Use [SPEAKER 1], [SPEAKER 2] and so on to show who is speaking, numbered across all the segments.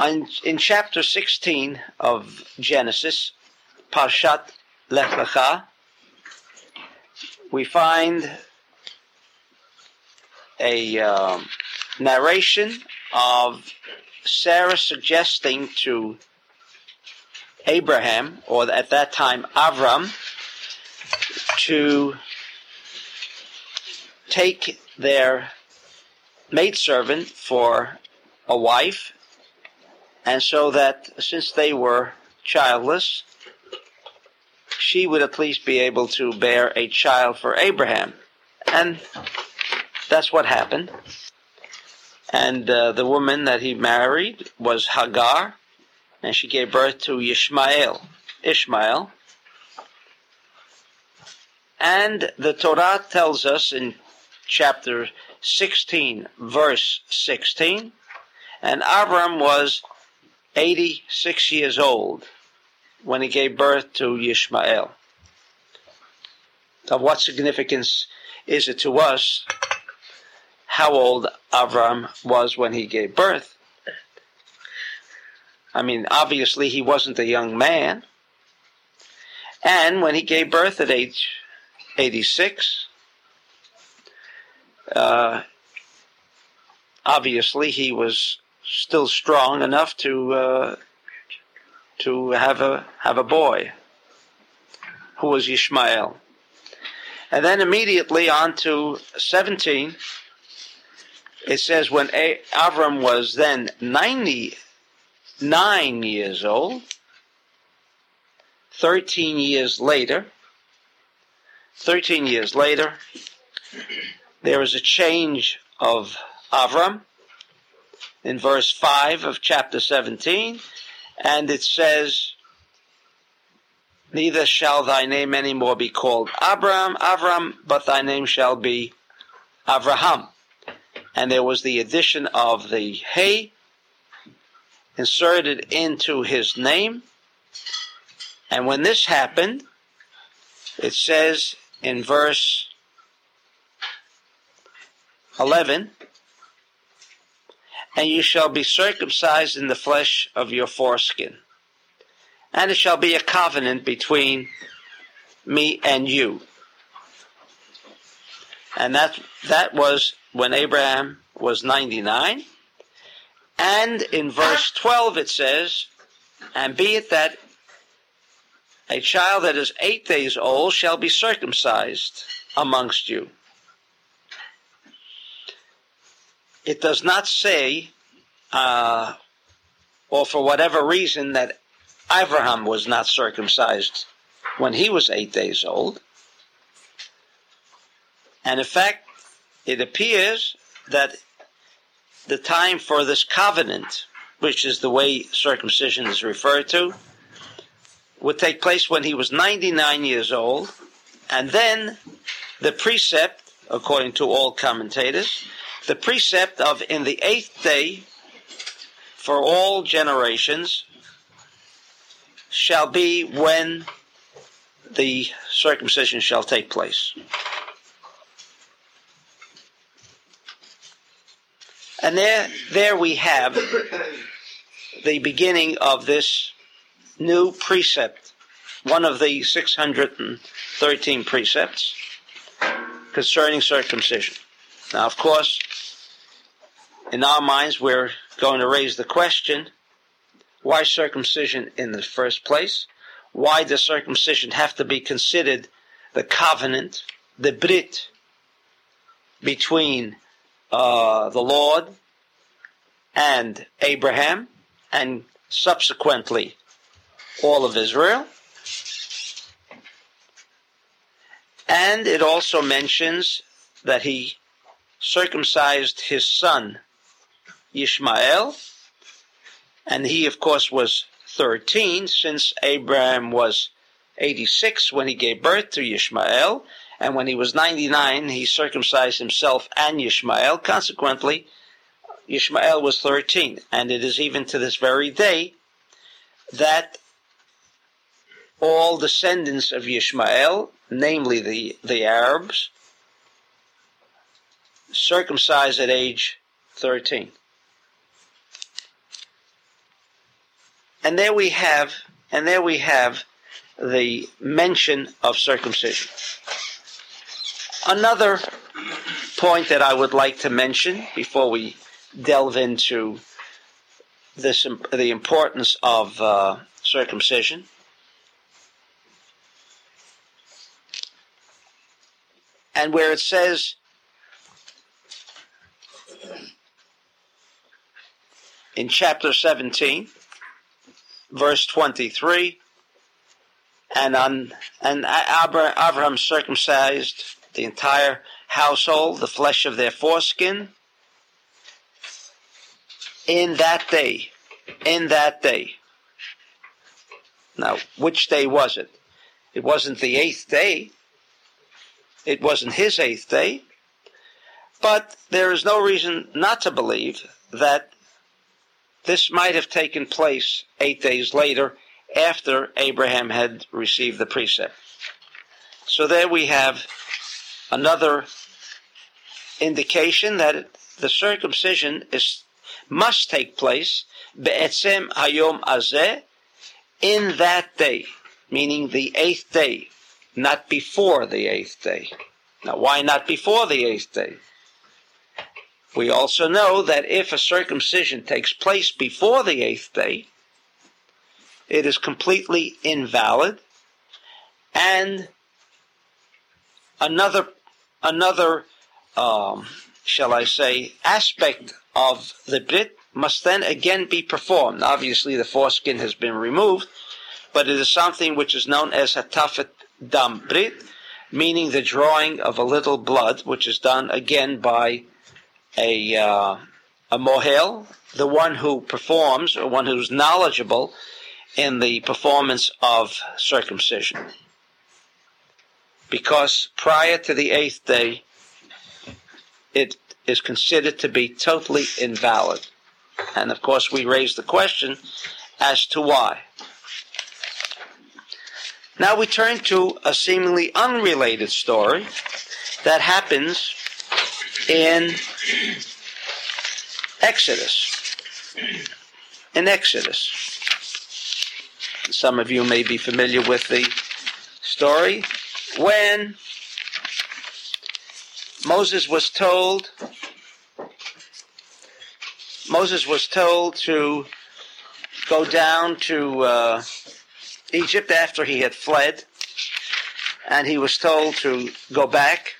[SPEAKER 1] in, in chapter 16 of Genesis, Parshat Lech Lecha, we find a um, narration of Sarah suggesting to Abraham, or at that time Avram, to take their maidservant for a wife, and so that since they were childless, she would at least be able to bear a child for Abraham. And that's what happened. And uh, the woman that he married was Hagar, and she gave birth to Ishmael. Ishmael. And the Torah tells us in chapter 16, verse 16, and Abram was 86 years old when he gave birth to Ishmael. Of what significance is it to us how old Avram was when he gave birth? I mean, obviously he wasn't a young man. And when he gave birth at age 86, uh, obviously he was still strong enough to uh, to have a have a boy who was Ishmael. And then immediately on to 17, it says when Avram was then 99 years old, 13 years later, 13 years later, there is a change of Avram in verse 5 of chapter 17, and it says, Neither shall thy name any more be called Abram, Avram, but thy name shall be Avraham. And there was the addition of the hey inserted into his name. And when this happened, it says in verse 11, and you shall be circumcised in the flesh of your foreskin. And it shall be a covenant between me and you. And that, that was when Abraham was 99. And in verse 12 it says, And be it that a child that is eight days old shall be circumcised amongst you. It does not say, uh, or for whatever reason, that Abraham was not circumcised when he was eight days old. And in fact, it appears that the time for this covenant, which is the way circumcision is referred to, would take place when he was 99 years old. And then the precept, according to all commentators, the precept of in the eighth day for all generations shall be when the circumcision shall take place. And there, there we have the beginning of this new precept, one of the 613 precepts concerning circumcision. Now, of course, in our minds, we're going to raise the question why circumcision in the first place? Why does circumcision have to be considered the covenant, the Brit, between uh, the Lord and Abraham, and subsequently all of Israel? And it also mentions that he circumcised his son Ishmael, and he, of course, was 13 since Abraham was 86 when he gave birth to Ishmael, and when he was 99, he circumcised himself and Ishmael. Consequently, Ishmael was 13, and it is even to this very day that all descendants of Ishmael, namely the, the Arabs, circumcised at age 13. And there we have, and there we have the mention of circumcision. Another point that I would like to mention before we delve into this, the importance of uh, circumcision. And where it says, in chapter 17, verse 23, and on and Abraham circumcised the entire household, the flesh of their foreskin, in that day. In that day. Now, which day was it? It wasn't the eighth day. It wasn't his eighth day. But there is no reason not to believe that this might have taken place eight days later after Abraham had received the precept. So there we have another indication that the circumcision is must take place be'etzem hayom azeh in that day, meaning the eighth day, not before the eighth day. Now, why not before the eighth day? We also know that if a circumcision takes place before the eighth day, it is completely invalid. And another, another, um, shall I say, aspect of the brit must then again be performed. Obviously, the foreskin has been removed, but it is something which is known as hatafet dam brit, meaning the drawing of a little blood, which is done again by a uh, a mohel, the one who performs or one who's knowledgeable in the performance of circumcision. Because prior to the eighth day, it is considered to be totally invalid. And of course, we raise the question as to why. Now we turn to a seemingly unrelated story that happens in Exodus. In Exodus. Some of you may be familiar with the story. When Moses was told, Moses was told to go down to uh, Egypt after he had fled, and he was told to go back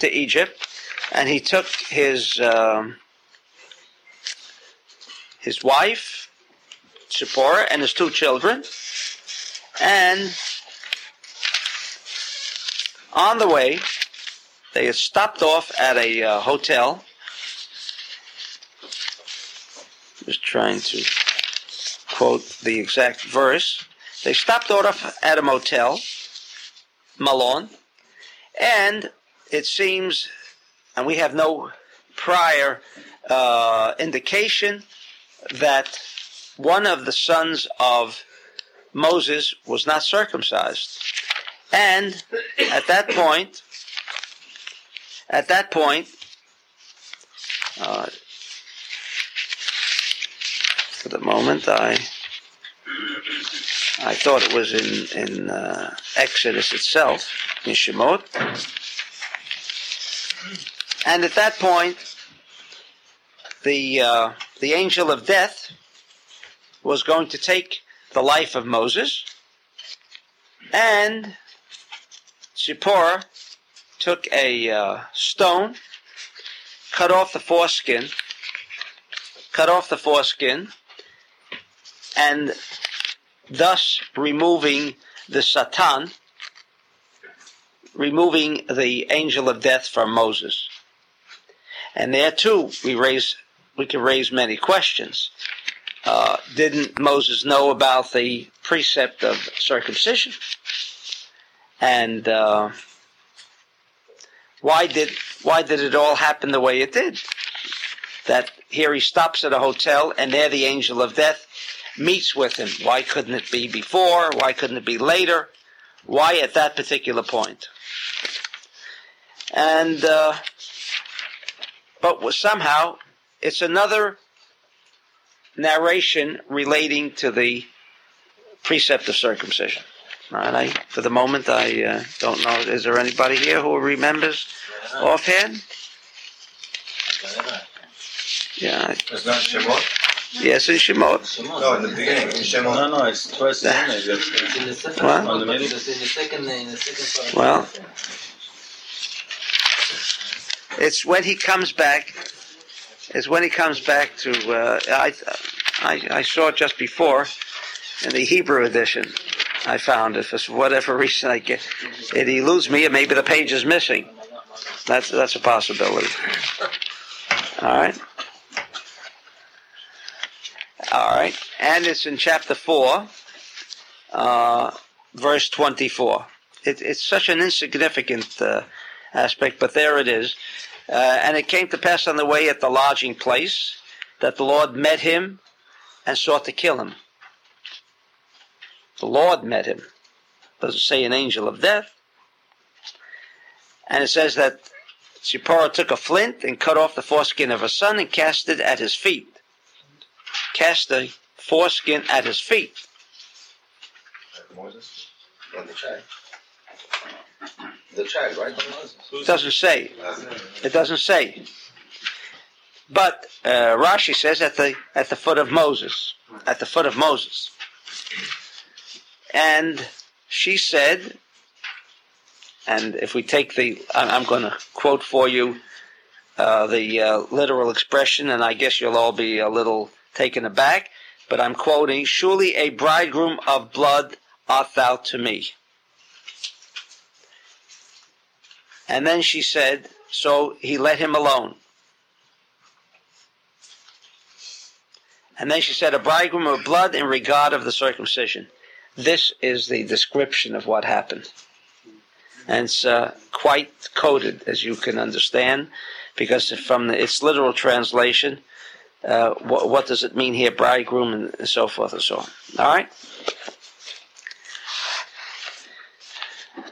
[SPEAKER 1] to Egypt, and he took his um, his wife Zipporah and his two children. And on the way, they stopped off at a uh, hotel. Just trying to quote the exact verse. They stopped off at a motel, Malon, and it seems, and we have no prior uh, indication that one of the sons of Moses was not circumcised. And at that point, at that point, uh, for the moment, I I thought it was in in uh, Exodus itself, in Shemot, and at that point, the uh, the angel of death was going to take the life of Moses, and Zipporah took a uh, stone, cut off the foreskin, cut off the foreskin, and thus removing the Satan, removing the angel of death from Moses. And there too, we raise, we can raise many questions. Uh, didn't Moses know about the precept of circumcision? And uh, why did why did it all happen the way it did? That here he stops at a hotel, and there the angel of death meets with him. Why couldn't it be before? Why couldn't it be later? Why at that particular point? And uh, but somehow it's another narration relating to the precept of circumcision. And I, for the moment, I uh, don't know. Is there anybody here who remembers offhand? Yeah.
[SPEAKER 2] It's not Shemot?
[SPEAKER 1] Yes, in Shemot.
[SPEAKER 2] No, in the beginning, in Shemot.
[SPEAKER 3] No, no, it's twice the
[SPEAKER 1] That-
[SPEAKER 3] image.
[SPEAKER 4] It's in the second
[SPEAKER 1] What?
[SPEAKER 4] part,
[SPEAKER 3] On the middle?
[SPEAKER 4] It's in the second, in the second part.
[SPEAKER 1] Well, it's when he comes back. It's when he comes back to. Uh, I, I I saw it just before in the Hebrew edition. I found it for whatever reason. I get it eludes me, and maybe the page is missing. That's that's a possibility. All right. All right, and it's in chapter four, uh, verse twenty-four. It, it's such an insignificant uh, aspect, but there it is. Uh, and it came to pass on the way at the lodging place that the Lord met him and sought to kill him. The Lord met him. Doesn't say an angel of death. And it says that Zipporah took a flint and cut off the foreskin of her son and cast it at his feet. Cast the foreskin at his feet.
[SPEAKER 2] The child, right?
[SPEAKER 1] It doesn't say. It doesn't say. But uh, Rashi says at the at the foot of Moses, at the foot of Moses, and she said, and if we take the, I'm going to quote for you uh, the uh, literal expression, and I guess you'll all be a little taken aback, but I'm quoting: "Surely a bridegroom of blood art thou to me." And then she said, so he let him alone. And then she said, a bridegroom of blood in regard of the circumcision. This is the description of what happened. And it's uh, quite coded, as you can understand, because from the, its literal translation, uh, what, what does it mean here, bridegroom, and, and so forth and so on. All right?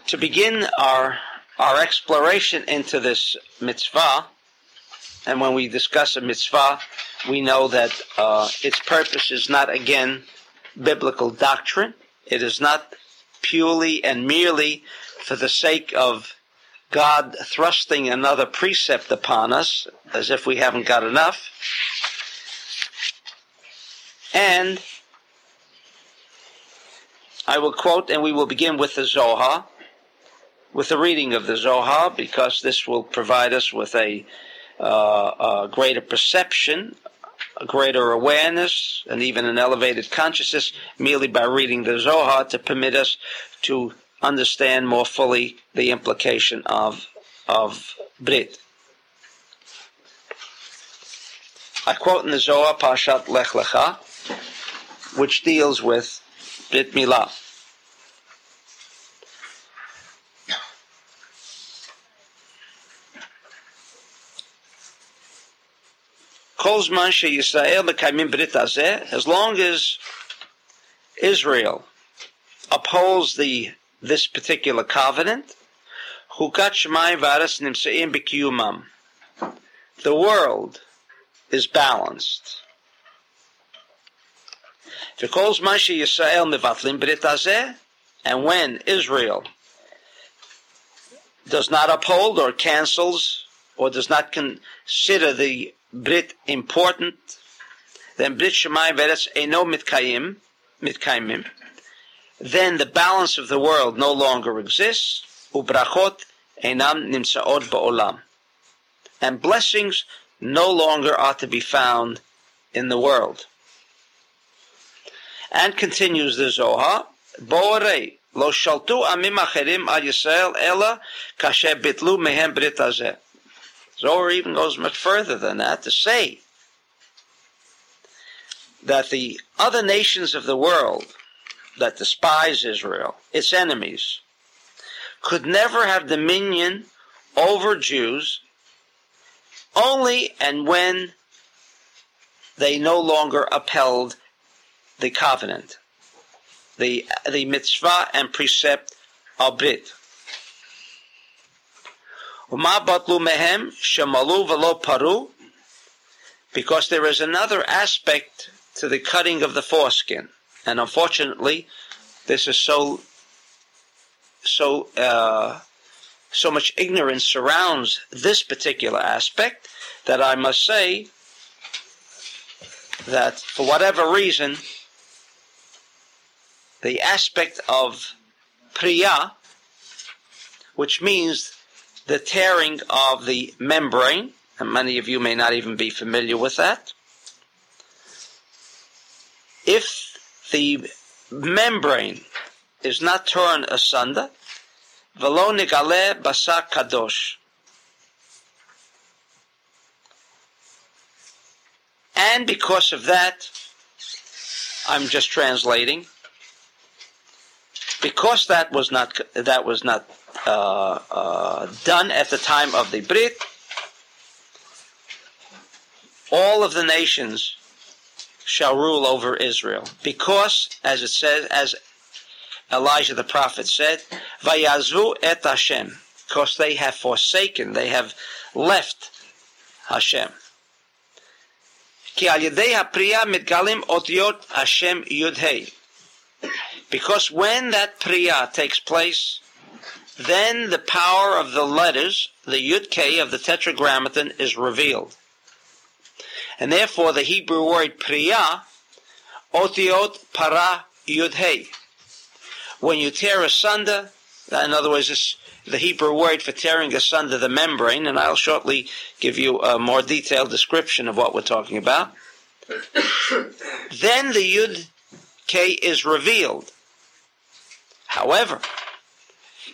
[SPEAKER 1] To begin our our exploration into this mitzvah, and when we discuss a mitzvah, we know that uh, its purpose is not again biblical doctrine. It is not purely and merely for the sake of God thrusting another precept upon us, as if we haven't got enough. And I will quote, and we will begin with the Zohar with the reading of the Zohar because this will provide us with a, uh, a greater perception, a greater awareness, and even an elevated consciousness merely by reading the Zohar to permit us to understand more fully the implication of, of Brit. I quote in the Zohar Parshat Lech Lecha, which deals with Brit Milah. Kol zman mekayim brit hazeh, as long as Israel upholds the this particular covenant, chukat shemayim v'aretz nimseim b'kiyumam. The world is balanced. V'kol zman sheYisrael mevatlim brit hazeh, and when Israel does not uphold or cancels or does not consider the Brit important, then Brit Shemai Veretz Eno Mitkayim, Mitkayimim, then the balance of the world no longer exists, Ubrachot Enam Nimsaot Ba'olam, and blessings no longer are to be found in the world. And continues the Zohar, Bo'orei, Lo shaltu amim acherim al Yisrael ela kasher bitlu mehem brit hazeh. Zohar even goes much further than that to say that the other nations of the world that despise Israel, its enemies, could never have dominion over Jews only and when they no longer upheld the covenant, the, the mitzvah and precept of Brit. Uma batlu mehem shemalu velo paru, because there is another aspect to the cutting of the foreskin. And unfortunately, this is so so uh, so much ignorance surrounds this particular aspect that I must say that for whatever reason, the aspect of priya, which means the tearing of the membrane, and many of you may not even be familiar with that. If the membrane is not torn asunder, velo nigale basar kadosh. And because of that, I'm just translating. Because that was not that was not uh, uh, done at the time of the Brit, all of the nations shall rule over Israel. Because, as it says, as Elijah the prophet said, Vayazu et Hashem, because they have forsaken, they have left Hashem. Because when that priya takes place, then the power of the letters, the yud k of the tetragrammaton, is revealed. And therefore the Hebrew word priya, otiot para yud When you tear asunder, in other words, this, the Hebrew word for tearing asunder the membrane, and I'll shortly give you a more detailed description of what we're talking about. then the yud k is revealed. However,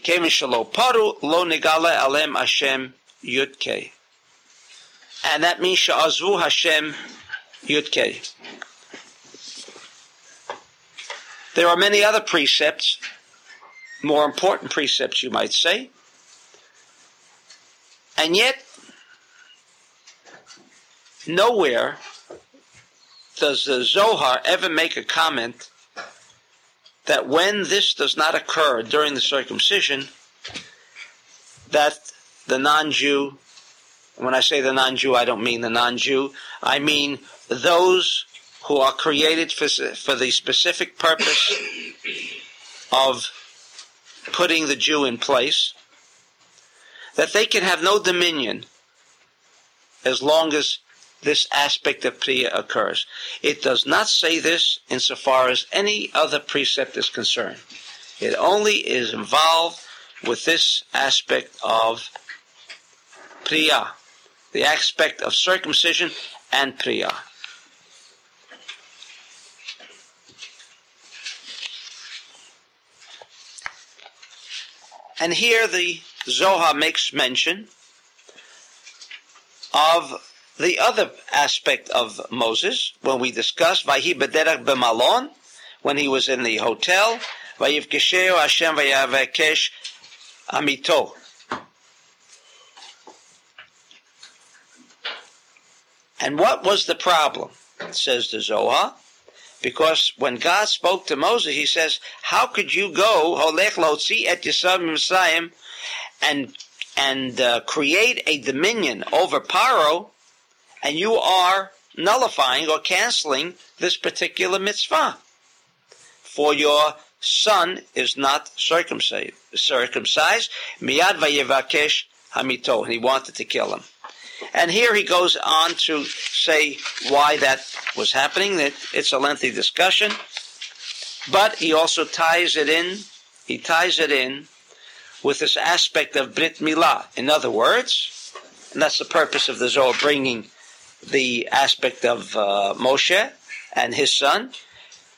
[SPEAKER 1] Paru lo negale alem Hashem yud k and that means Sha'azvu Hashem Yudke. There are many other precepts, more important precepts, you might say, and yet nowhere does the Zohar ever make a comment that when this does not occur during the circumcision, that the non-Jew when I say the non-Jew, I don't mean the non-Jew. I mean those who are created for, for the specific purpose of putting the Jew in place, that they can have no dominion as long as this aspect of Priya occurs. It does not say this insofar as any other precept is concerned. It only is involved with this aspect of Priya the aspect of circumcision and priya. And here the Zohar makes mention of the other aspect of Moses when we discuss Vahi Bederach B'malon, when he was in the hotel, Vayivkesheo Hashem Vayavekesh Amito. And what was the problem? Says the Zohar. Because when God spoke to Moses, he says, How could you go, Holech Lotzi et Yisrael and and uh, create a dominion over Paro, and you are nullifying or canceling this particular mitzvah. For your son is not circumcised. Circumcised. Miyad vayevakesh hamito. He wanted to kill him. And here he goes on to say why that was happening. It's a lengthy discussion, but he also ties it in. He ties it in with this aspect of Brit Milah. In other words, and that's the purpose of the Zohar bringing the aspect of uh, Moshe and his son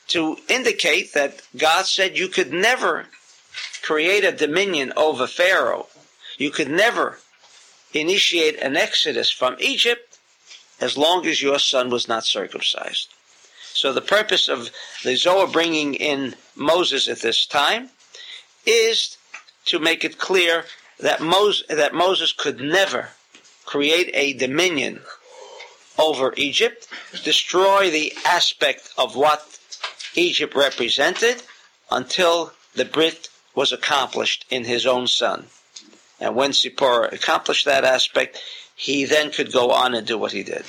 [SPEAKER 1] to indicate that God said you could never create a dominion over Pharaoh. You could never initiate an exodus from Egypt as long as your son was not circumcised. So the purpose of the Zohar bringing in Moses at this time is to make it clear that Moses, that Moses could never create a dominion over Egypt, destroy the aspect of what Egypt represented until the Brit was accomplished in his own son. And when Zipporah accomplished that aspect, he then could go on and do what he did.